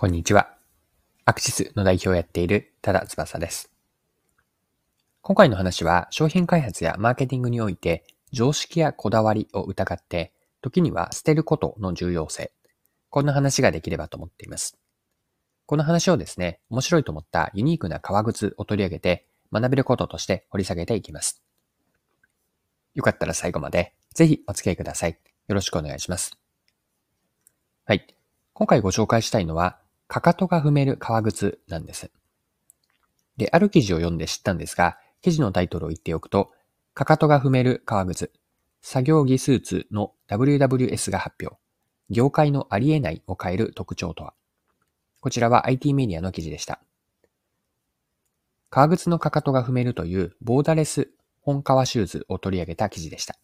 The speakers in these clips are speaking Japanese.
こんにちは。アクシスの代表をやっている多田翼です。今回の話は商品開発やマーケティングにおいて常識やこだわりを疑って時には捨てることの重要性。こんな話ができればと思っています。この話をですね、面白いと思ったユニークな革靴を取り上げて学べることとして掘り下げていきます。よかったら最後までぜひお付き合いください。よろしくお願いします。はい。今回ご紹介したいのはかかとが踏める革靴なんです。で、ある記事を読んで知ったんですが、記事のタイトルを言っておくと、かかとが踏める革靴、作業着スーツの WWS が発表、業界のありえないを変える特徴とは。こちらは IT メディアの記事でした。革靴のかかとが踏めるというボーダレス本革シューズを取り上げた記事でした。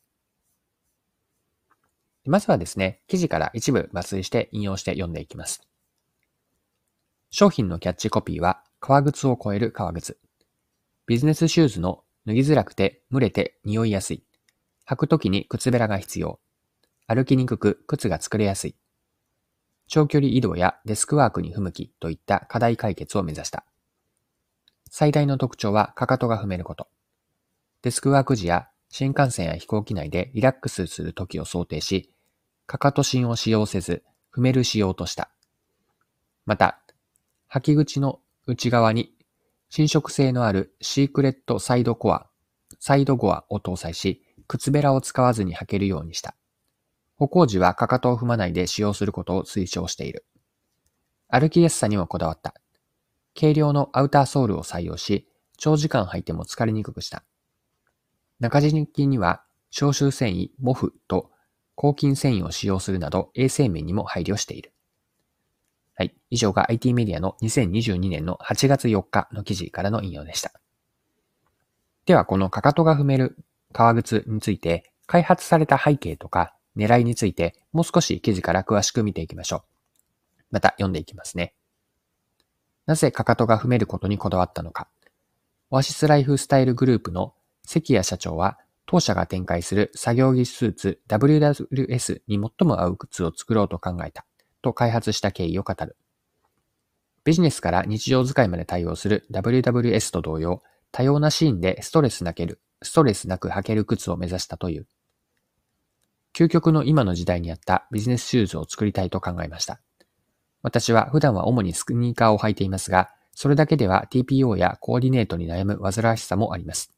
まずはですね、記事から一部抜粋して引用して読んでいきます。商品のキャッチコピーは、革靴を超える革靴。ビジネスシューズの脱ぎづらくて蒸れて匂いやすい。履くときに靴べらが必要。歩きにくく靴が作れやすい。長距離移動やデスクワークに不向きといった課題解決を目指した。最大の特徴はかかとが踏めること。デスクワーク時や新幹線や飛行機内でリラックスするときを想定し、かかと芯を使用せず、踏める仕様とした。また、履き口の内側に伸縮性のあるシークレットサイドコア、サイドゴアを搭載し、靴べらを使わずに履けるようにした。歩行時はかかとを踏まないで使用することを推奨している。歩きやすさにもこだわった。軽量のアウターソールを採用し、長時間履いても疲れにくくした。中敷きには消臭繊維、モフと抗菌繊維を使用するなど衛生面にも配慮している。はい。以上が IT メディアの2022年の8月4日の記事からの引用でした。では、このかかとが踏める革靴について、開発された背景とか狙いについて、もう少し記事から詳しく見ていきましょう。また読んでいきますね。なぜかかとが踏めることにこだわったのか。オアシスライフスタイルグループの関谷社長は、当社が展開する作業着スーツ WWS に最も合う靴を作ろうと考えた。と開発した経緯を語る。ビジネスから日常使いまで対応する WWS と同様、多様なシーンでストレスなける、ストレスなく履ける靴を目指したという。究極の今の時代にあったビジネスシューズを作りたいと考えました。私は普段は主にスニーカーを履いていますが、それだけでは TPO やコーディネートに悩む煩わしさもあります。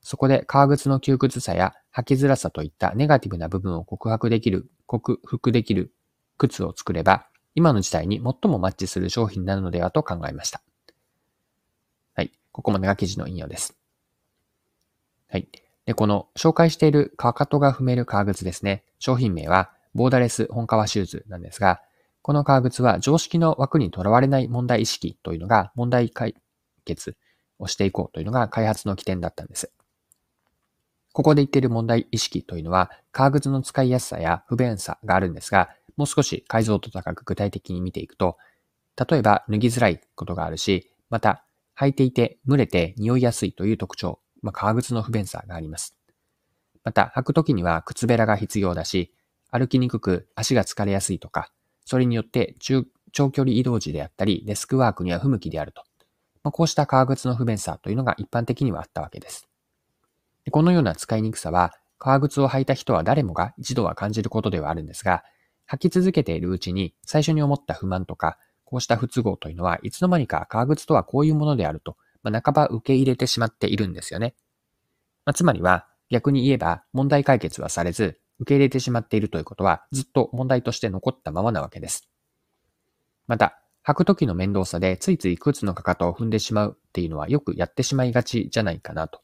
そこで革靴の窮屈さや履きづらさといったネガティブな部分を告白できる、克服できる靴を作れば、今の時代に最もマッチする商品になるのではと考えました。はい。ここまでが記事の引用です。はい。で、この紹介しているかかとが踏める革靴ですね。商品名はボーダレス本革シューズなんですが、この革靴は常識の枠にとらわれない問題意識というのが問題解決をしていこうというのが開発の起点だったんです。ここで言っている問題意識というのは、革靴の使いやすさや不便さがあるんですが、もう少し解像度高く具体的に見ていくと、例えば脱ぎづらいことがあるし、また履いていて蒸れて匂いやすいという特徴、まあ、革靴の不便さがあります。また履くときには靴べらが必要だし、歩きにくく足が疲れやすいとか、それによって中長距離移動時であったり、デスクワークには不向きであると。まあ、こうした革靴の不便さというのが一般的にはあったわけです。このような使いにくさは、革靴を履いた人は誰もが一度は感じることではあるんですが、履き続けているうちに最初に思った不満とか、こうした不都合というのはいつの間にか革靴とはこういうものであると、まあ、半ば受け入れてしまっているんですよね。まあ、つまりは逆に言えば問題解決はされず受け入れてしまっているということはずっと問題として残ったままなわけです。また、履く時の面倒さでついつい靴のかかとを踏んでしまうっていうのはよくやってしまいがちじゃないかなと。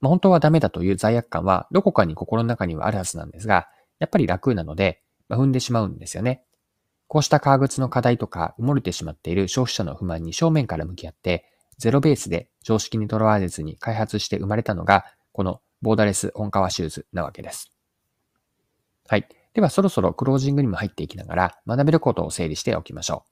まあ、本当はダメだという罪悪感はどこかに心の中にはあるはずなんですが、やっぱり楽なので、ま、踏んでしまうんですよね。こうした革靴の課題とか埋もれてしまっている消費者の不満に正面から向き合って、ゼロベースで常識にとらわれずに開発して生まれたのが、このボーダレス本革シューズなわけです。はい。ではそろそろクロージングにも入っていきながら学べることを整理しておきましょう。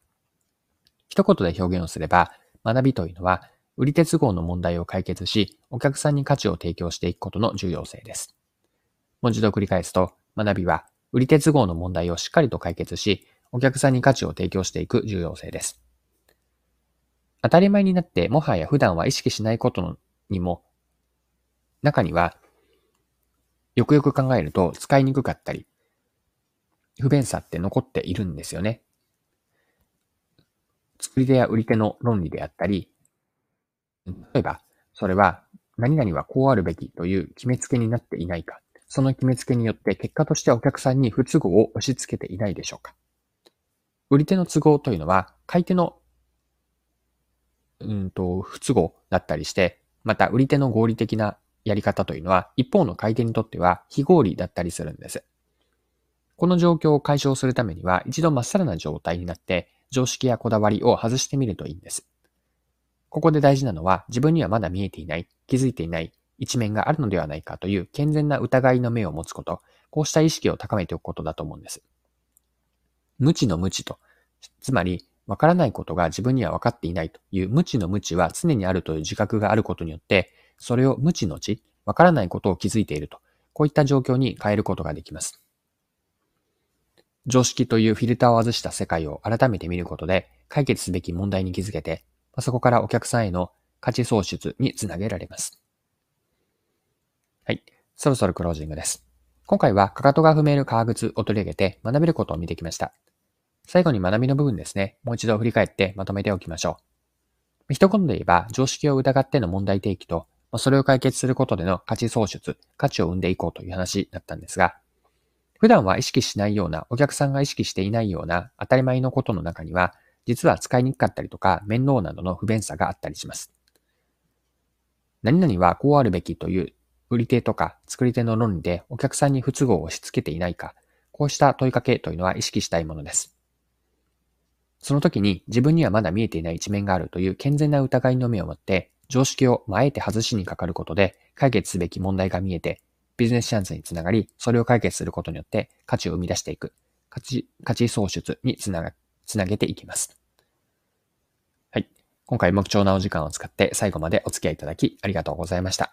一言で表現をすれば、学びというのは、売り手都合の問題を解決し、お客さんに価値を提供していくことの重要性です。もう一度繰り返すと、学びは売り手都合の問題をしっかりと解決し、お客さんに価値を提供していく重要性です。当たり前になってもはや普段は意識しないことにも、中には、よくよく考えると使いにくかったり、不便さって残っているんですよね。作り手や売り手の論理であったり、例えば、それは何々はこうあるべきという決めつけになっていないか、その決めつけによって結果としてお客さんに不都合を押し付けていないでしょうか。売り手の都合というのは、買い手の、うんと、不都合だったりして、また売り手の合理的なやり方というのは、一方の買い手にとっては非合理だったりするんです。この状況を解消するためには、一度まっさらな状態になって、常識やこだわりを外してみるといいんです。ここで大事なのは、自分にはまだ見えていない、気づいていない一面があるのではないかという健全な疑いの目を持つこと、こうした意識を高めておくことだと思うんです。無知の無知と、つまり、わからないことが自分には分かっていないという無知の無知は常にあるという自覚があることによって、それを無知の知、わからないことを気づいていると、こういった状況に変えることができます。常識というフィルターを外した世界を改めて見ることで、解決すべき問題に気づけて、そこからお客さんへの価値創出につなげられます。はい。そろそろクロージングです。今回は、かかとが踏める革靴を取り上げて学べることを見てきました。最後に学びの部分ですね。もう一度振り返ってまとめておきましょう。一言で言えば、常識を疑っての問題提起と、それを解決することでの価値創出、価値を生んでいこうという話だったんですが、普段は意識しないような、お客さんが意識していないような当たり前のことの中には、実は使いにくかったりとか、面倒などの不便さがあったりします。何々はこうあるべきという売り手とか作り手の論理でお客さんに不都合を押し付けていないか、こうした問いかけというのは意識したいものです。その時に自分にはまだ見えていない一面があるという健全な疑いの目を持って、常識をあえて外しにかかることで解決すべき問題が見えて、ビジネスチャンスにつながり、それを解決することによって価値を生み出していく、価値、価値創出につなが、つなげていきます。はい。今回も貴重なお時間を使って最後までお付き合いいただきありがとうございました。